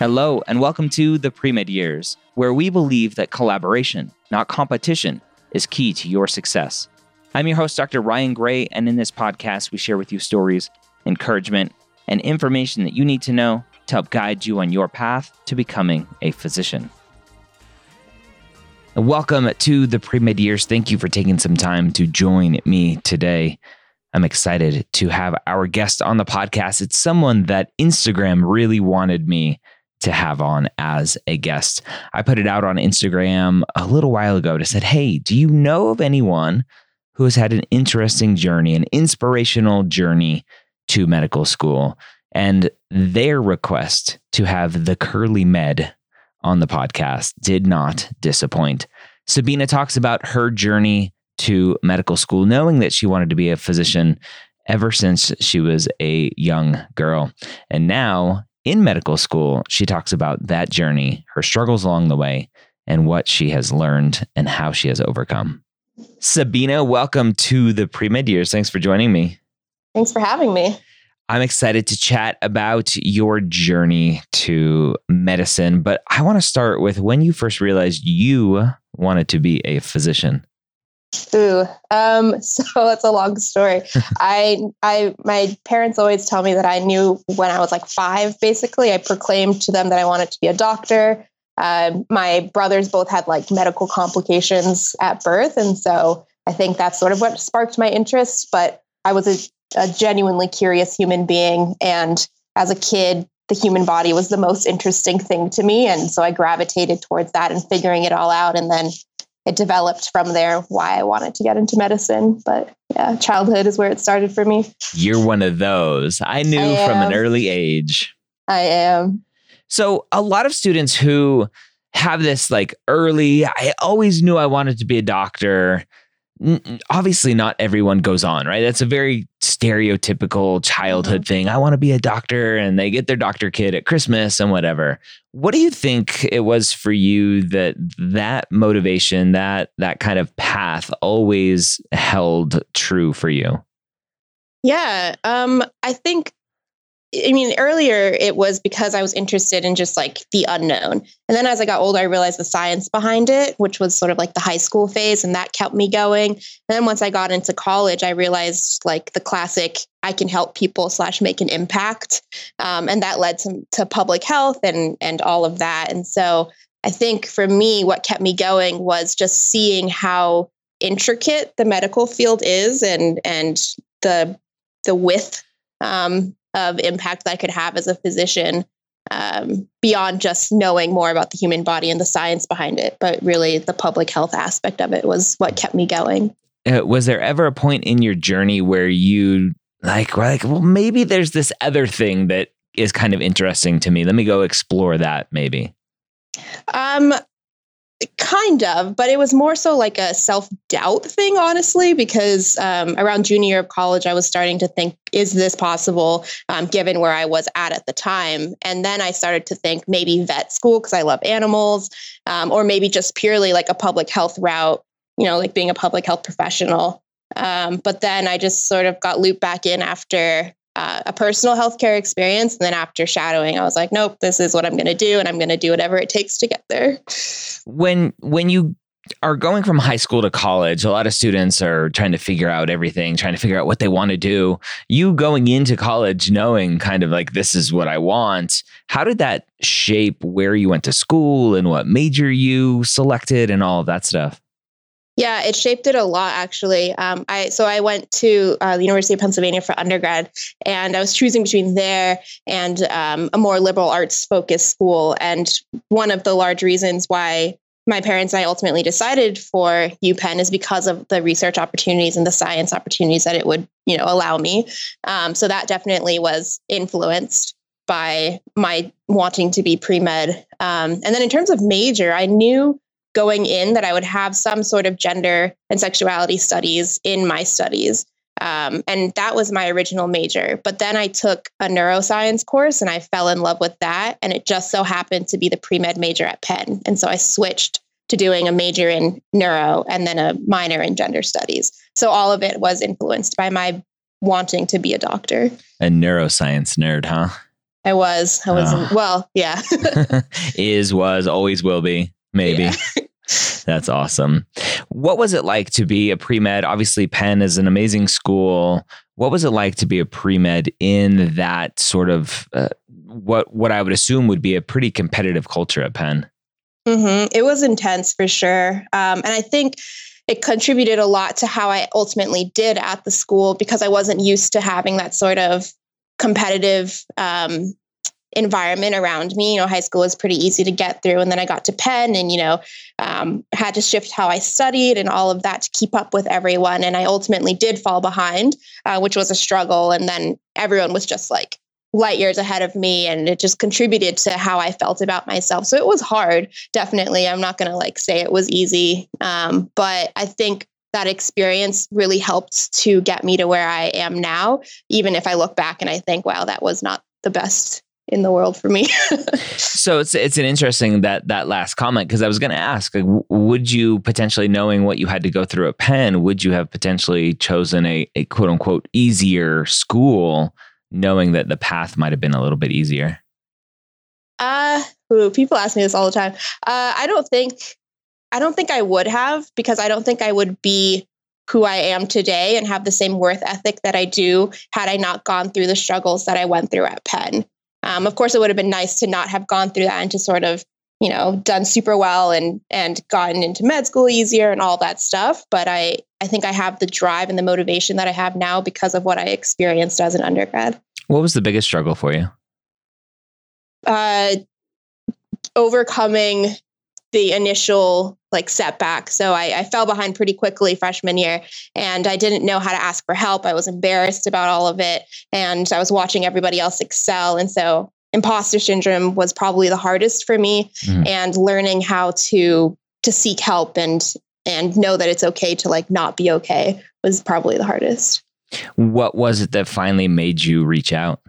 Hello, and welcome to the pre med years, where we believe that collaboration, not competition, is key to your success. I'm your host, Dr. Ryan Gray, and in this podcast, we share with you stories, encouragement, and information that you need to know to help guide you on your path to becoming a physician. Welcome to the pre med years. Thank you for taking some time to join me today. I'm excited to have our guest on the podcast. It's someone that Instagram really wanted me to have on as a guest. I put it out on Instagram a little while ago to said, "Hey, do you know of anyone who has had an interesting journey, an inspirational journey to medical school?" And their request to have the Curly Med on the podcast did not disappoint. Sabina talks about her journey to medical school, knowing that she wanted to be a physician ever since she was a young girl. And now in medical school, she talks about that journey, her struggles along the way, and what she has learned and how she has overcome. Sabina, welcome to the pre med years. Thanks for joining me. Thanks for having me. I'm excited to chat about your journey to medicine, but I want to start with when you first realized you wanted to be a physician. Ooh, um, so it's a long story. I, I, my parents always tell me that I knew when I was like five. Basically, I proclaimed to them that I wanted to be a doctor. Uh, my brothers both had like medical complications at birth, and so I think that's sort of what sparked my interest. But I was a, a genuinely curious human being, and as a kid, the human body was the most interesting thing to me, and so I gravitated towards that and figuring it all out, and then it developed from there why I wanted to get into medicine. But yeah, childhood is where it started for me. You're one of those. I knew I from an early age. I am. So, a lot of students who have this like early, I always knew I wanted to be a doctor obviously not everyone goes on, right? That's a very stereotypical childhood mm-hmm. thing. I want to be a doctor and they get their doctor kid at Christmas and whatever. What do you think it was for you that that motivation, that that kind of path always held true for you? Yeah, um I think I mean, earlier it was because I was interested in just like the unknown. And then as I got older, I realized the science behind it, which was sort of like the high school phase, and that kept me going. And then once I got into college, I realized like the classic I can help people slash make an impact. Um, and that led to, to public health and and all of that. And so I think for me, what kept me going was just seeing how intricate the medical field is and and the the width um, of impact that I could have as a physician um, beyond just knowing more about the human body and the science behind it, but really the public health aspect of it was what kept me going. Uh, was there ever a point in your journey where you like were like, well, maybe there's this other thing that is kind of interesting to me. Let me go explore that maybe. Um, Kind of, but it was more so like a self doubt thing, honestly, because um, around junior year of college, I was starting to think, is this possible um, given where I was at at the time? And then I started to think maybe vet school because I love animals, um, or maybe just purely like a public health route, you know, like being a public health professional. Um, but then I just sort of got looped back in after uh, a personal healthcare experience. And then after shadowing, I was like, nope, this is what I'm going to do, and I'm going to do whatever it takes to get there. When when you are going from high school to college. A lot of students are trying to figure out everything, trying to figure out what they want to do. You going into college knowing kind of like this is what I want. How did that shape where you went to school and what major you selected and all of that stuff? Yeah, it shaped it a lot actually. Um, I so I went to uh, the University of Pennsylvania for undergrad, and I was choosing between there and um, a more liberal arts focused school. And one of the large reasons why my parents and I ultimately decided for UPenn is because of the research opportunities and the science opportunities that it would, you know, allow me. Um, so that definitely was influenced by my wanting to be pre med. Um, and then in terms of major, I knew going in that I would have some sort of gender and sexuality studies in my studies. Um, and that was my original major. But then I took a neuroscience course and I fell in love with that. And it just so happened to be the pre med major at Penn. And so I switched to doing a major in neuro and then a minor in gender studies. So all of it was influenced by my wanting to be a doctor. A neuroscience nerd, huh? I was. I was. Oh. Well, yeah. Is, was, always will be, maybe. Yeah. That's awesome. What was it like to be a pre med? Obviously, Penn is an amazing school. What was it like to be a pre med in that sort of uh, what what I would assume would be a pretty competitive culture at Penn? Mm-hmm. It was intense for sure, um, and I think it contributed a lot to how I ultimately did at the school because I wasn't used to having that sort of competitive um, environment around me. You know, high school was pretty easy to get through. And then I got to Penn and, you know, um, had to shift how I studied and all of that to keep up with everyone. And I ultimately did fall behind, uh, which was a struggle. And then everyone was just like light years ahead of me. And it just contributed to how I felt about myself. So it was hard, definitely. I'm not going to like say it was easy. Um, but I think that experience really helped to get me to where I am now, even if I look back and I think, wow, that was not the best in the world for me. so it's it's an interesting that that last comment because I was going to ask, like, would you potentially knowing what you had to go through at Penn, would you have potentially chosen a, a quote unquote easier school, knowing that the path might have been a little bit easier? Uh, ooh, people ask me this all the time. Uh, I don't think I don't think I would have because I don't think I would be who I am today and have the same worth ethic that I do had I not gone through the struggles that I went through at Penn. Um, of course, it would have been nice to not have gone through that and to sort of, you know, done super well and and gotten into med school easier and all that stuff. But I I think I have the drive and the motivation that I have now because of what I experienced as an undergrad. What was the biggest struggle for you? Uh, overcoming the initial like setback. So I, I, fell behind pretty quickly freshman year and I didn't know how to ask for help. I was embarrassed about all of it and I was watching everybody else excel. And so imposter syndrome was probably the hardest for me mm. and learning how to to seek help and and know that it's okay to like not be okay was probably the hardest. What was it that finally made you reach out?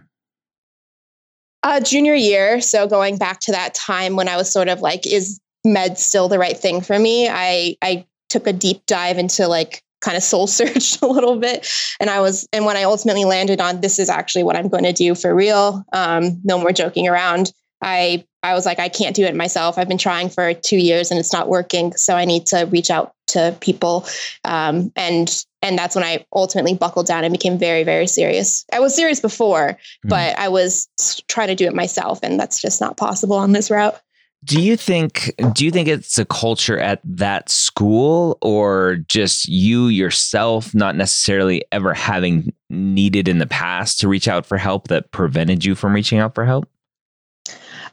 Uh, junior year. So going back to that time when I was sort of like, is med still the right thing for me. I I took a deep dive into like kind of soul searched a little bit. And i was and when i ultimately landed on this is actually what i'm going to do for real um, no more joking around i i was like i can't do it myself. I've been trying for two years and it's not working so i need to reach out to people. Um, and and that's when i ultimately buckled down and became very very serious. I was serious before mm. but i was trying to do it myself and that's just not possible on this route do you think do you think it's a culture at that school or just you yourself not necessarily ever having needed in the past to reach out for help that prevented you from reaching out for help?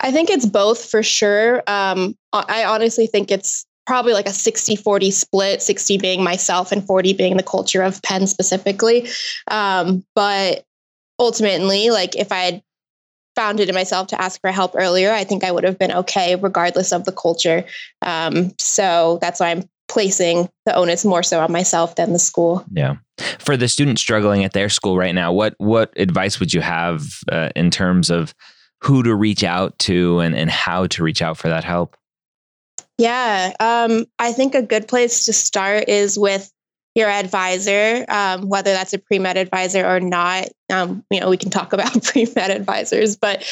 I think it's both for sure. Um, I honestly think it's probably like a 60 40 split 60 being myself and 40 being the culture of penn specifically um, but ultimately like if i had found it in myself to ask for help earlier, I think I would have been okay regardless of the culture. Um, so that's why I'm placing the onus more so on myself than the school. Yeah. For the students struggling at their school right now, what what advice would you have uh, in terms of who to reach out to and, and how to reach out for that help? Yeah, um, I think a good place to start is with your advisor, um, whether that's a pre med advisor or not. Um, you know, we can talk about pre med advisors, but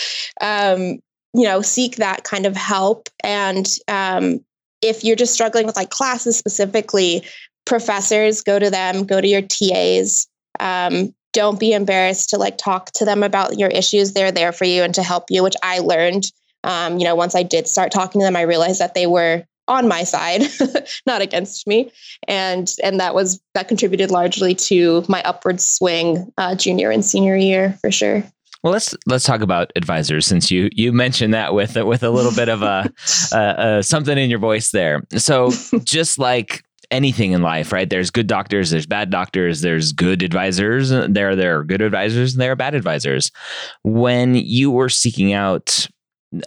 um, you know, seek that kind of help and um, if you're just struggling with like classes specifically, professors, go to them, go to your TAs. Um, don't be embarrassed to like talk to them about your issues. They're there for you and to help you, which I learned. Um, you know, once I did start talking to them, I realized that they were on my side, not against me, and and that was that contributed largely to my upward swing uh, junior and senior year for sure. Well, let's let's talk about advisors since you you mentioned that with with a little bit of a, a, a something in your voice there. So just like anything in life, right? There's good doctors, there's bad doctors, there's good advisors, there there are good advisors and there are bad advisors. When you were seeking out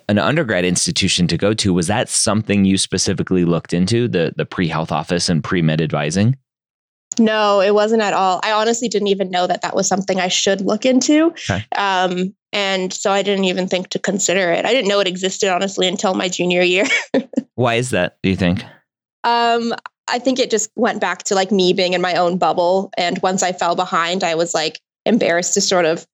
an undergrad institution to go to, was that something you specifically looked into the the pre health office and pre med advising? No, it wasn't at all. I honestly didn't even know that that was something I should look into. Okay. Um, and so I didn't even think to consider it. I didn't know it existed honestly until my junior year. Why is that? Do you think? Um, I think it just went back to like me being in my own bubble. And once I fell behind, I was like embarrassed to sort of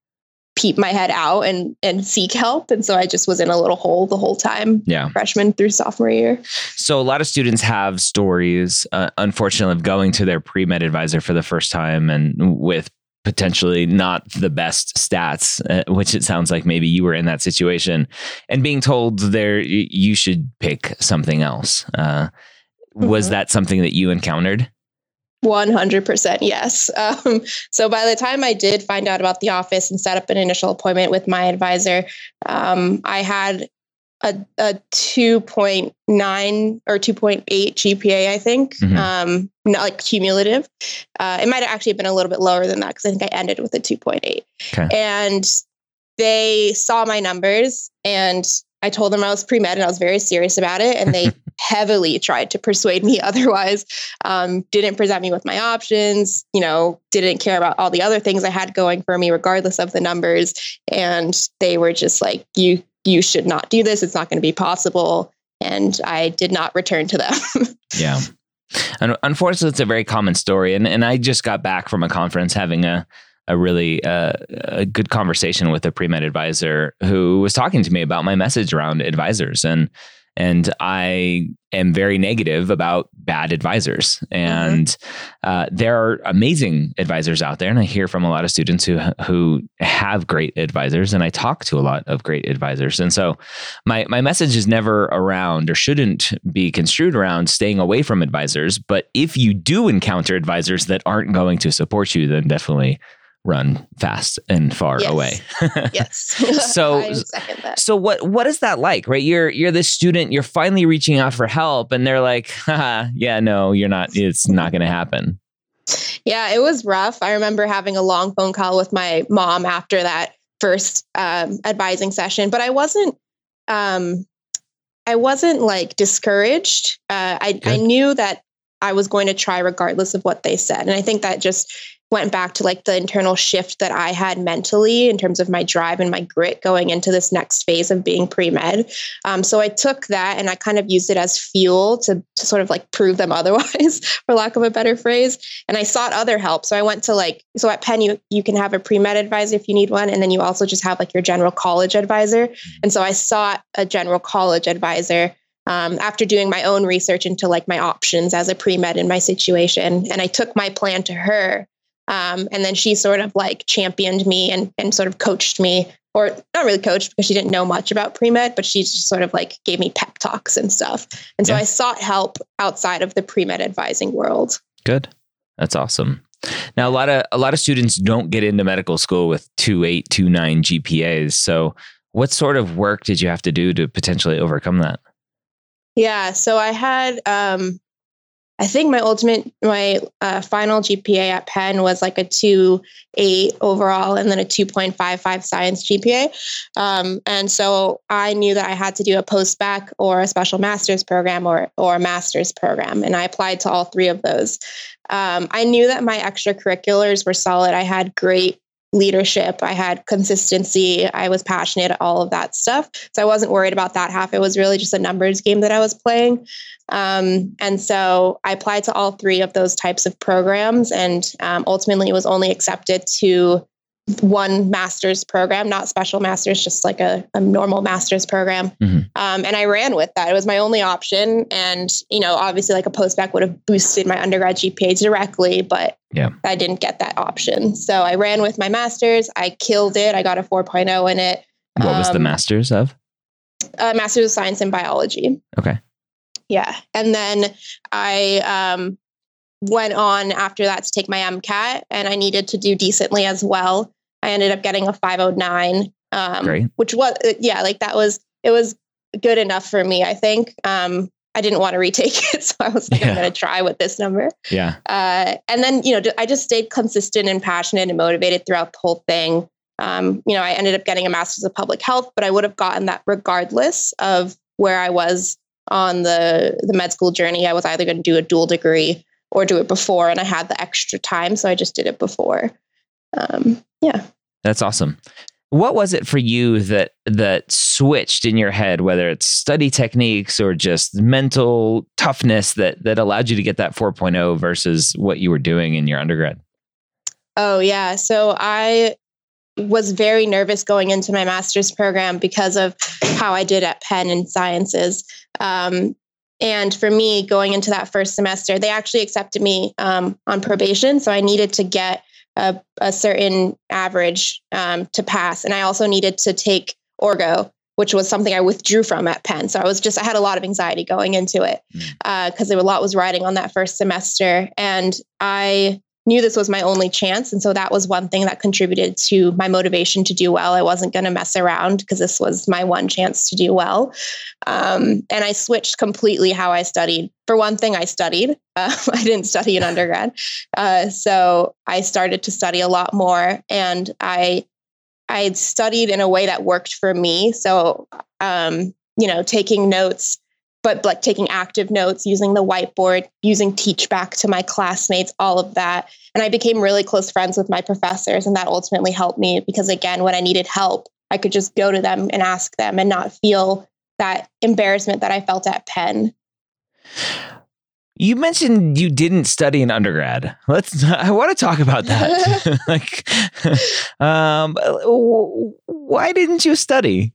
peep my head out and and seek help. And so i just was in a little hole the whole time yeah. freshman through sophomore year. So a lot of students have stories uh, unfortunately of going to their pre-med advisor for the first time and with potentially not the best stats uh, which it sounds like maybe you were in that situation and being told there you should pick something else. Uh, mm-hmm. was that something that you encountered 100% yes. Um, so by the time I did find out about the office and set up an initial appointment with my advisor, um, I had a, a 2.9 or 2.8 GPA, I think, mm-hmm. um, not like cumulative. Uh, it might have actually been a little bit lower than that because I think I ended with a 2.8. Okay. And they saw my numbers and I told them I was pre med and I was very serious about it. And they heavily tried to persuade me otherwise, um, didn't present me with my options, you know, didn't care about all the other things I had going for me, regardless of the numbers. And they were just like, you, you should not do this. It's not going to be possible. And I did not return to them. yeah. And unfortunately, it's a very common story. And, and I just got back from a conference having a, a really uh, a good conversation with a pre-med advisor who was talking to me about my message around advisors and and I am very negative about bad advisors. Mm-hmm. And mm-hmm. uh, there are amazing advisors out there, and I hear from a lot of students who who have great advisors, and I talk to a lot of great advisors. And so, my my message is never around, or shouldn't be construed around, staying away from advisors. But if you do encounter advisors that aren't going to support you, then definitely run fast and far yes. away. yes. so so what what is that like, right? You're you're this student, you're finally reaching out for help and they're like, yeah, no, you're not it's not going to happen. Yeah, it was rough. I remember having a long phone call with my mom after that first um, advising session, but I wasn't um I wasn't like discouraged. Uh, I, I knew that I was going to try regardless of what they said. And I think that just went back to like the internal shift that I had mentally in terms of my drive and my grit going into this next phase of being pre med. Um, so I took that and I kind of used it as fuel to, to sort of like prove them otherwise, for lack of a better phrase. And I sought other help. So I went to like, so at Penn, you, you can have a pre med advisor if you need one. And then you also just have like your general college advisor. Mm-hmm. And so I sought a general college advisor. Um, after doing my own research into like my options as a pre med in my situation. And I took my plan to her um, and then she sort of like championed me and, and sort of coached me, or not really coached because she didn't know much about pre med, but she just sort of like gave me pep talks and stuff. And so yeah. I sought help outside of the pre med advising world. Good. That's awesome. Now a lot of a lot of students don't get into medical school with two eight, two nine GPAs. So what sort of work did you have to do to potentially overcome that? Yeah, so I had um, I think my ultimate, my uh, final GPA at Penn was like a 2.8 overall and then a 2.55 science GPA. Um, and so I knew that I had to do a post bac or a special master's program or, or a master's program. And I applied to all three of those. Um, I knew that my extracurriculars were solid. I had great leadership. I had consistency. I was passionate, all of that stuff. So I wasn't worried about that half. It was really just a numbers game that I was playing. Um, and so I applied to all three of those types of programs and um, ultimately was only accepted to one master's program, not special masters, just like a, a normal master's program. Mm-hmm. Um, and I ran with that. It was my only option. And, you know, obviously like a postbac would have boosted my undergrad GPA directly, but yeah. I didn't get that option. So I ran with my master's. I killed it. I got a 4.0 in it. What um, was the um, master's of? A master's of science in biology. Okay. Yeah. And then I um, went on after that to take my MCAT and I needed to do decently as well. I ended up getting a 509, um, which was, uh, yeah, like that was, it was good enough for me, I think. Um, I didn't want to retake it. So I was like, yeah. I'm going to try with this number. Yeah. Uh, and then, you know, I just stayed consistent and passionate and motivated throughout the whole thing. Um, you know, I ended up getting a master's of public health, but I would have gotten that regardless of where I was on the the med school journey. I was either going to do a dual degree or do it before, and I had the extra time, so I just did it before. Um, yeah. That's awesome. What was it for you that that switched in your head, whether it's study techniques or just mental toughness that that allowed you to get that 4.0 versus what you were doing in your undergrad? Oh yeah. So I was very nervous going into my master's program because of how I did at Penn in sciences. Um, and for me, going into that first semester, they actually accepted me um, on probation. So I needed to get a, a certain average um, to pass. And I also needed to take Orgo, which was something I withdrew from at Penn. So I was just, I had a lot of anxiety going into it because mm. uh, a lot was riding on that first semester. And I knew this was my only chance. And so that was one thing that contributed to my motivation to do well. I wasn't going to mess around because this was my one chance to do well. Um, and I switched completely how I studied. For one thing, I studied. Uh, I didn't study in undergrad. Uh, so I started to study a lot more and I I studied in a way that worked for me. So, um, you know, taking notes but like taking active notes, using the whiteboard, using teach back to my classmates, all of that. And I became really close friends with my professors. And that ultimately helped me because, again, when I needed help, I could just go to them and ask them and not feel that embarrassment that I felt at Penn. You mentioned you didn't study in undergrad. Let's. I want to talk about that. like, um, why didn't you study?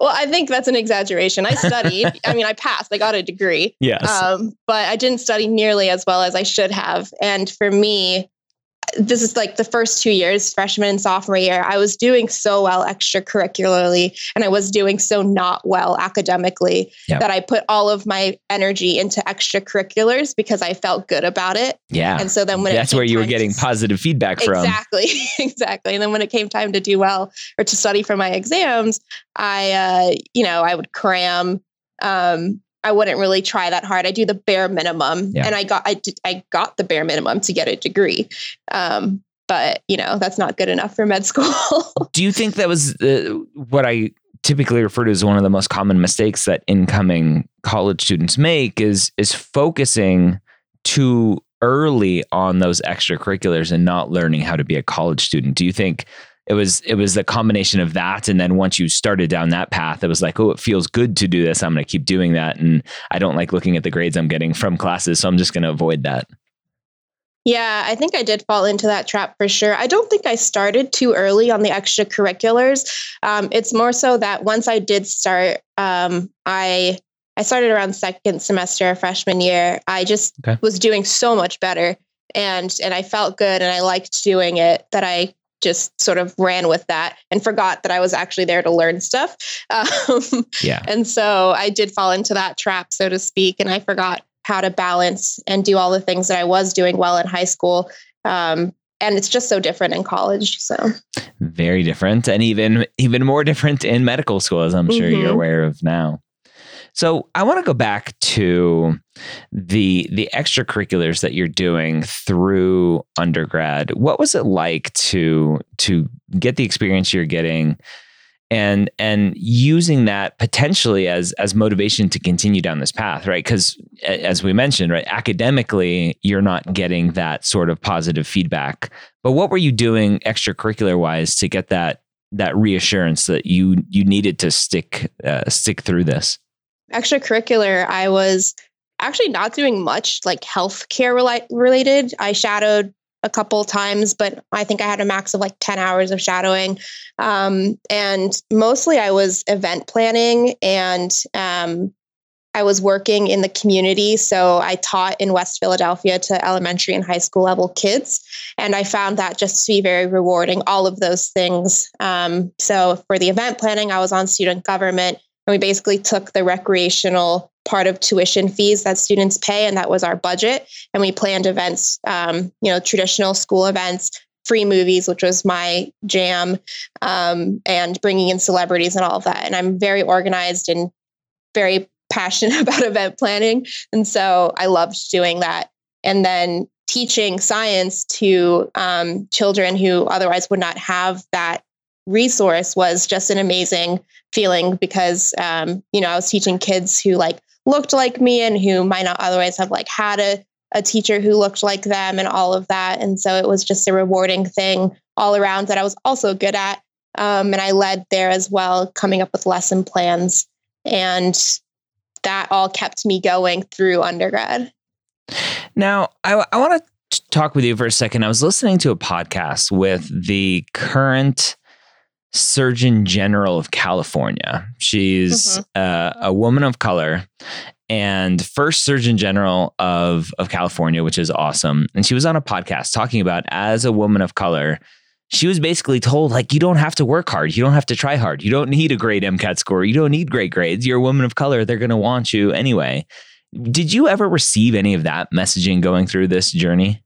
Well, I think that's an exaggeration. I studied. I mean, I passed. I got a degree. Yes. Um, but I didn't study nearly as well as I should have. And for me, this is like the first two years, freshman and sophomore year, I was doing so well extracurricularly and I was doing so not well academically yep. that I put all of my energy into extracurriculars because I felt good about it. Yeah. And so then when that's where you were getting to, positive feedback from. Exactly. exactly. And then when it came time to do well or to study for my exams, I, uh, you know, I would cram. Um, I wouldn't really try that hard. I do the bare minimum, yeah. and I got I did, I got the bare minimum to get a degree. Um, but you know that's not good enough for med school. do you think that was uh, what I typically refer to as one of the most common mistakes that incoming college students make is is focusing too early on those extracurriculars and not learning how to be a college student? Do you think it was it was the combination of that and then once you started down that path it was like oh it feels good to do this i'm going to keep doing that and i don't like looking at the grades i'm getting from classes so i'm just going to avoid that yeah, I think I did fall into that trap for sure. I don't think I started too early on the extracurriculars. Um, it's more so that once I did start, um, I I started around second semester freshman year. I just okay. was doing so much better, and and I felt good, and I liked doing it that I just sort of ran with that and forgot that I was actually there to learn stuff. Um, yeah. And so I did fall into that trap, so to speak, and I forgot how to balance and do all the things that I was doing well in high school. Um, and it's just so different in college. So very different, and even even more different in medical school, as I'm sure mm-hmm. you're aware of now. So I want to go back to the the extracurriculars that you're doing through undergrad. What was it like to to get the experience you're getting and and using that potentially as as motivation to continue down this path, right? Because as we mentioned, right, academically you're not getting that sort of positive feedback. But what were you doing extracurricular wise to get that that reassurance that you you needed to stick uh, stick through this? Extracurricular, I was actually not doing much like healthcare related. I shadowed a couple times, but I think I had a max of like 10 hours of shadowing. Um, and mostly I was event planning and um, I was working in the community. So I taught in West Philadelphia to elementary and high school level kids. And I found that just to be very rewarding, all of those things. Um, so for the event planning, I was on student government. And we basically took the recreational part of tuition fees that students pay, and that was our budget. And we planned events, um, you know, traditional school events, free movies, which was my jam, um, and bringing in celebrities and all of that. And I'm very organized and very passionate about event planning. And so I loved doing that. And then teaching science to um, children who otherwise would not have that resource was just an amazing feeling because um, you know I was teaching kids who like looked like me and who might not otherwise have like had a, a teacher who looked like them and all of that. And so it was just a rewarding thing all around that I was also good at. Um, and I led there as well, coming up with lesson plans. And that all kept me going through undergrad. Now, I, I want to talk with you for a second. I was listening to a podcast with the current Surgeon General of California. She's mm-hmm. uh, a woman of color and first Surgeon General of, of California, which is awesome. And she was on a podcast talking about as a woman of color, she was basically told, like, you don't have to work hard. You don't have to try hard. You don't need a great MCAT score. You don't need great grades. You're a woman of color. They're going to want you anyway. Did you ever receive any of that messaging going through this journey?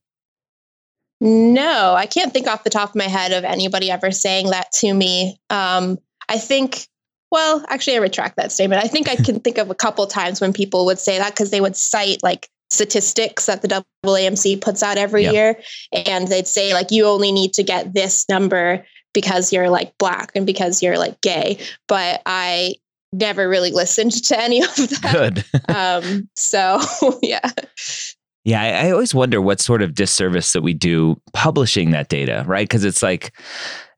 No, I can't think off the top of my head of anybody ever saying that to me. Um, I think, well, actually, I retract that statement. I think I can think of a couple times when people would say that because they would cite like statistics that the AAMC puts out every year, and they'd say like you only need to get this number because you're like black and because you're like gay. But I never really listened to any of that. Good. um, so yeah. Yeah, I, I, always wonder what sort of disservice that we do publishing that data, right? Because it's like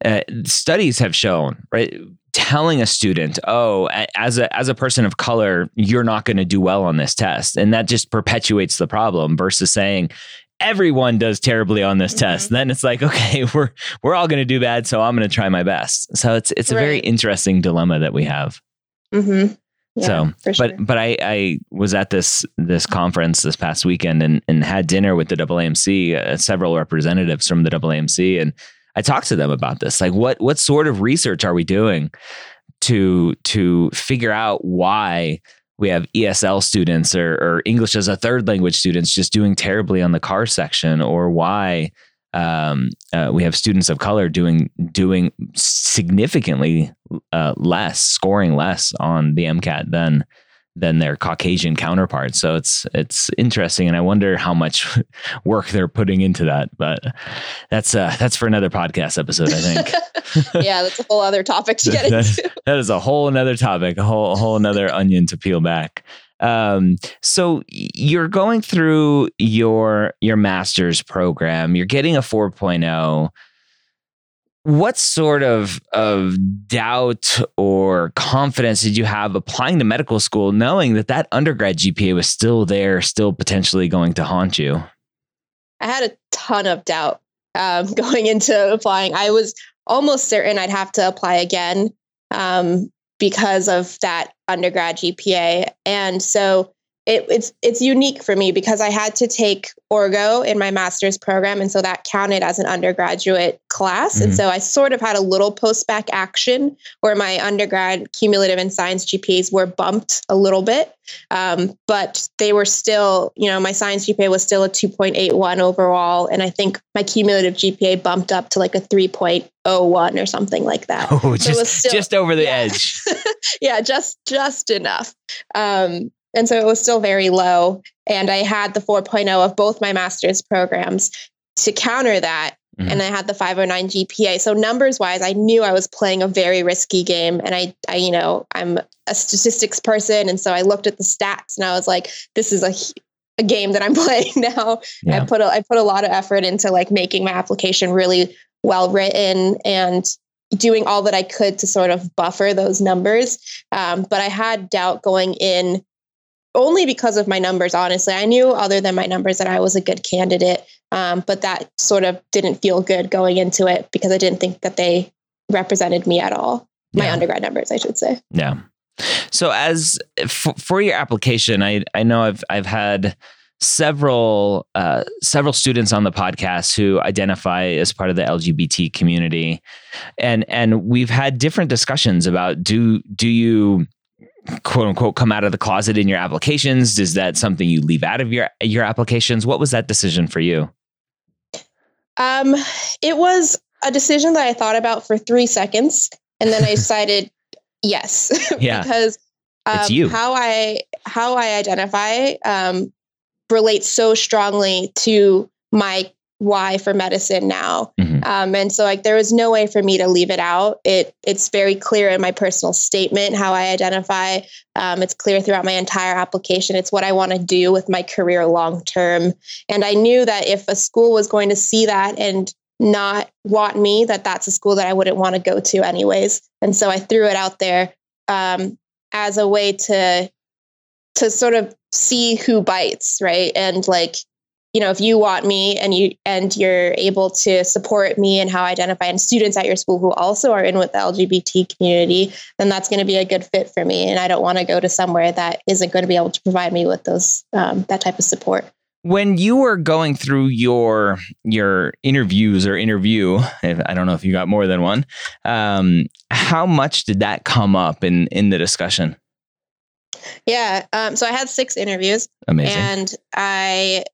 uh, studies have shown, right? Telling a student, "Oh, as a as a person of color, you're not going to do well on this test," and that just perpetuates the problem. Versus saying, "Everyone does terribly on this mm-hmm. test," then it's like, okay, we're we're all going to do bad, so I'm going to try my best. So it's it's a right. very interesting dilemma that we have. Mm-hmm. Yeah, so, but but I I was at this this conference this past weekend and and had dinner with the AAMC, uh, several representatives from the AAMC, and I talked to them about this. Like, what what sort of research are we doing to to figure out why we have ESL students or, or English as a third language students just doing terribly on the CARS section, or why um, uh, we have students of color doing doing significantly uh, less, scoring less on the MCAT than than their Caucasian counterparts. So it's it's interesting, and I wonder how much work they're putting into that. But that's uh, that's for another podcast episode, I think. yeah, that's a whole other topic to get into. that is a whole another topic, a whole a whole another onion to peel back. Um, so you're going through your your master's program. You're getting a 4.0. What sort of of doubt or confidence did you have applying to medical school, knowing that that undergrad GPA was still there, still potentially going to haunt you? I had a ton of doubt um, going into applying. I was almost certain I'd have to apply again. Um, because of that undergrad GPA. And so it, it's it's unique for me because I had to take Orgo in my master's program, and so that counted as an undergraduate class. Mm-hmm. And so I sort of had a little post bac action where my undergrad cumulative and science GPAs were bumped a little bit, um, but they were still, you know, my science GPA was still a 2.81 overall, and I think my cumulative GPA bumped up to like a 3.01 or something like that. Oh, so just still, just over the yeah. edge. yeah, just just enough. Um, and so it was still very low. And I had the 4.0 of both my master's programs to counter that. Mm-hmm. And I had the 509 GPA. So numbers wise, I knew I was playing a very risky game. And I, I, you know, I'm a statistics person. And so I looked at the stats and I was like, this is a, a game that I'm playing now. Yeah. I put a, I put a lot of effort into like making my application really well written and doing all that I could to sort of buffer those numbers. Um, but I had doubt going in only because of my numbers, honestly. I knew other than my numbers that I was a good candidate, um, but that sort of didn't feel good going into it because I didn't think that they represented me at all. My yeah. undergrad numbers, I should say. Yeah. So as for, for your application, I I know I've I've had several uh, several students on the podcast who identify as part of the LGBT community, and and we've had different discussions about do do you quote unquote come out of the closet in your applications? Is that something you leave out of your your applications? What was that decision for you? Um, it was a decision that I thought about for three seconds, and then I decided yes, yeah, because um, how I how I identify um, relates so strongly to my why for medicine now. Mm-hmm. Um, and so like there was no way for me to leave it out. It it's very clear in my personal statement how I identify. Um, it's clear throughout my entire application. It's what I want to do with my career long term. And I knew that if a school was going to see that and not want me, that that's a school that I wouldn't want to go to anyways. And so I threw it out there um, as a way to to sort of see who bites, right? And like you know if you want me and you and you're able to support me and how I identify and students at your school who also are in with the lgbt community then that's going to be a good fit for me. And i don't want to go to somewhere that isn't going to be able to provide me with those um, that type of support. When you were going through your your interviews or interview if, i don't know if you got more than one um, how much did that come up in in the discussion? Yeah um, so i had six interviews. Amazing. And i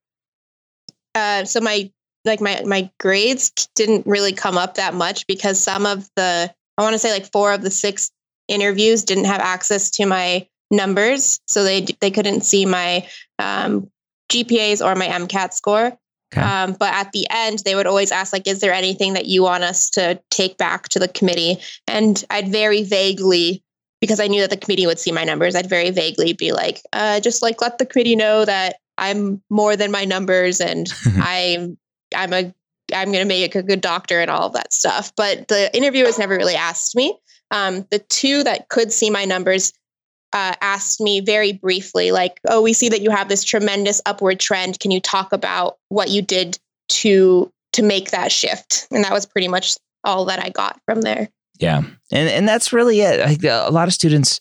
uh, so my like my my grades didn't really come up that much because some of the I want to say like four of the six interviews didn't have access to my numbers, so they they couldn't see my um, GPAs or my MCAT score. Okay. Um, but at the end, they would always ask, like, is there anything that you want us to take back to the committee? And I'd very vaguely, because I knew that the committee would see my numbers, I'd very vaguely be like, uh, just like let the committee know that I'm more than my numbers and I'm I'm a I'm going to make a good doctor and all of that stuff. But the interviewers never really asked me. Um, the two that could see my numbers uh, asked me very briefly, like, "Oh, we see that you have this tremendous upward trend. Can you talk about what you did to to make that shift?" And that was pretty much all that I got from there. Yeah, and and that's really it. A lot of students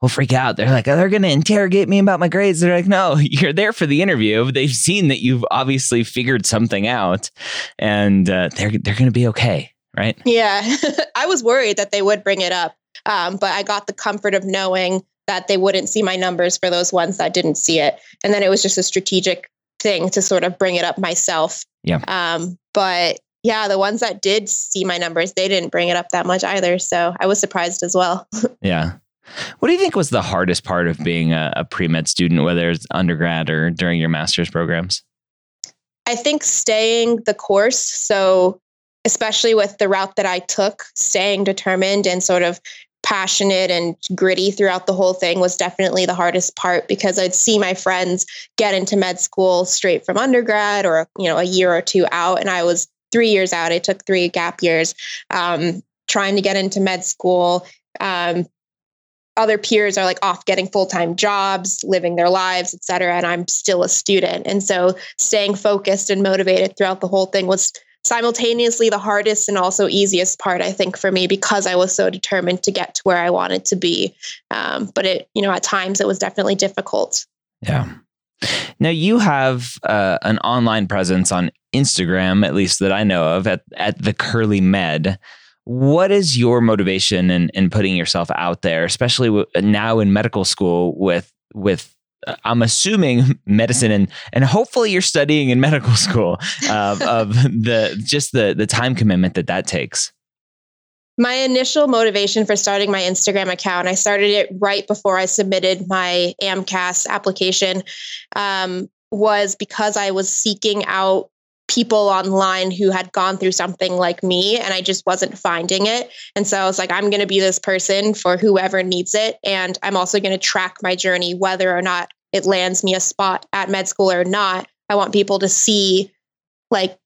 will freak out. They're like, oh, they're going to interrogate me about my grades. They're like, no, you're there for the interview. They've seen that you've obviously figured something out, and uh, they're they're going to be okay, right? Yeah, I was worried that they would bring it up, um, but I got the comfort of knowing that they wouldn't see my numbers for those ones that didn't see it, and then it was just a strategic thing to sort of bring it up myself. Yeah. Um, but yeah, the ones that did see my numbers, they didn't bring it up that much either. So I was surprised as well. yeah. What do you think was the hardest part of being a, a pre med student, whether it's undergrad or during your master's programs? I think staying the course. So, especially with the route that I took, staying determined and sort of passionate and gritty throughout the whole thing was definitely the hardest part because I'd see my friends get into med school straight from undergrad or you know a year or two out and I was 3 years out I took 3 gap years um, trying to get into med school um, other peers are like off getting full-time jobs living their lives et cetera and i'm still a student. And so staying focused and motivated throughout the whole thing was simultaneously the hardest and also easiest part i think for me because i was so determined to get to where i wanted to be. Um, but it you know at times it was definitely difficult. Yeah. Now you have uh, an online presence on instagram at least that i know of at, at the curly med what is your motivation in, in putting yourself out there, especially now in medical school with with uh, I'm assuming medicine and and hopefully you're studying in medical school uh, of the just the the time commitment that that takes. My initial motivation for starting my Instagram account, I started it right before I submitted my AMCAS application, um, was because I was seeking out people online who had gone through something like me and I just wasn't finding it. And so I was like, I'm going to be this person for whoever needs it. And I'm also going to track my journey, whether or not it lands me a spot at med school or not. I want people to see like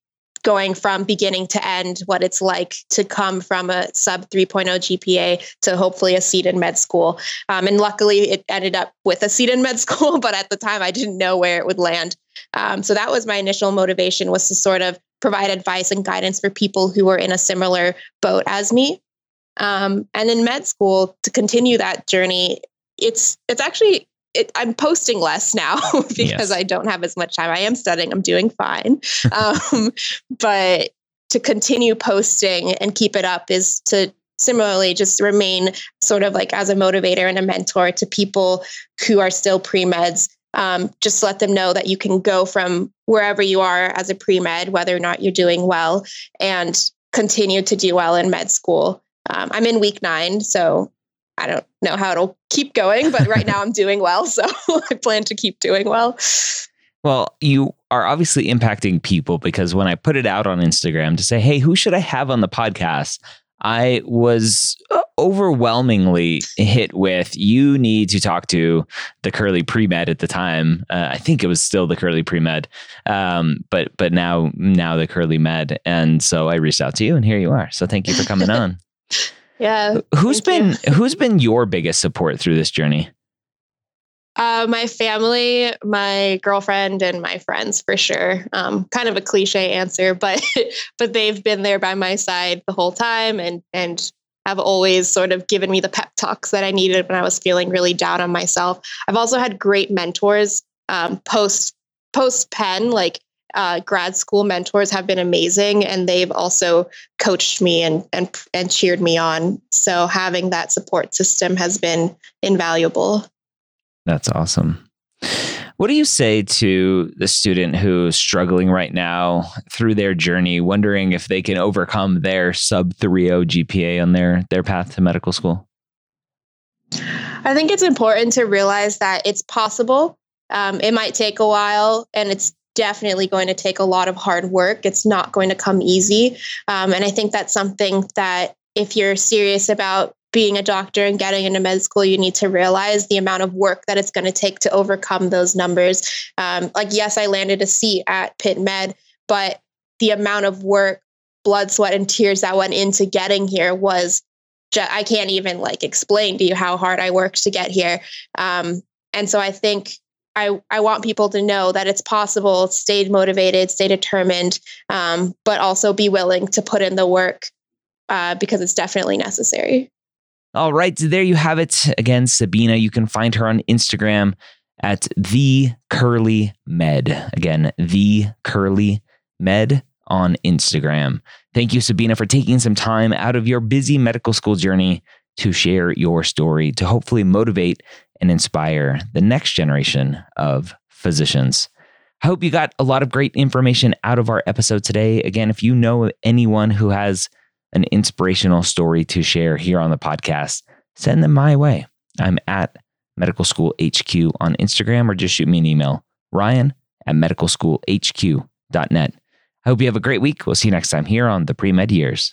going from beginning to end, what it's like to come from a sub 3.0 GPA to hopefully a seat in med school. Um, and luckily, it ended up with a seat in med school, but at the time, I didn't know where it would land. Um, so that was my initial motivation was to sort of provide advice and guidance for people who were in a similar boat as me. Um, and in med school, to continue that journey, it's it's actually it, I'm posting less now because yes. I don't have as much time. I am studying. I'm doing fine, um, but to continue posting and keep it up is to similarly just remain sort of like as a motivator and a mentor to people who are still pre meds. Um, just let them know that you can go from wherever you are as a pre med, whether or not you're doing well, and continue to do well in med school. Um, I'm in week nine, so I don't know how it'll keep going, but right now I'm doing well. So I plan to keep doing well. Well, you are obviously impacting people because when I put it out on Instagram to say, hey, who should I have on the podcast? I was uh, overwhelmingly hit with you need to talk to the Curly pre med at the time. Uh, I think it was still the Curly pre med, um, but but now now the Curly med, and so I reached out to you, and here you are. So thank you for coming on. Yeah. Who's been you. who's been your biggest support through this journey? Uh, my family, my girlfriend, and my friends for sure. Um, kind of a cliche answer, but but they've been there by my side the whole time, and and have always sort of given me the pep talks that I needed when I was feeling really down on myself. I've also had great mentors um, post post pen, like uh, grad school mentors have been amazing and they've also coached me and, and and cheered me on. So having that support system has been invaluable. That's awesome. What do you say to the student who's struggling right now through their journey wondering if they can overcome their sub 3.0 gpa on their their path to medical school? I think it's important to realize that it's possible. Um, it might take a while and it's definitely going to take a lot of hard work. It's not going to come easy. Um, and I think that's something that if you're serious about being a doctor and getting into med school, you need to realize the amount of work that it's going to take to overcome those numbers. Um, like, yes, I landed a seat at Pitt Med, but the amount of work, blood, sweat, and tears that went into getting here was just, I can't even like explain to you how hard I worked to get here. Um, and so I think I, I want people to know that it's possible, stay motivated, stay determined, um, but also be willing to put in the work uh, because it's definitely necessary. All right. So there you have it. Again, Sabina, you can find her on Instagram at the Curly Med. Again, the Curly Med on Instagram. Thank you, Sabina, for taking some time out of your busy medical school journey to share your story to hopefully motivate and inspire the next generation of physicians. I hope you got a lot of great information out of our episode today. Again, if you know anyone who has an inspirational story to share here on the podcast, send them my way. I'm at Medical School HQ on Instagram or just shoot me an email, ryan at medicalschoolhq.net. I hope you have a great week. We'll see you next time here on the Pre Med Years.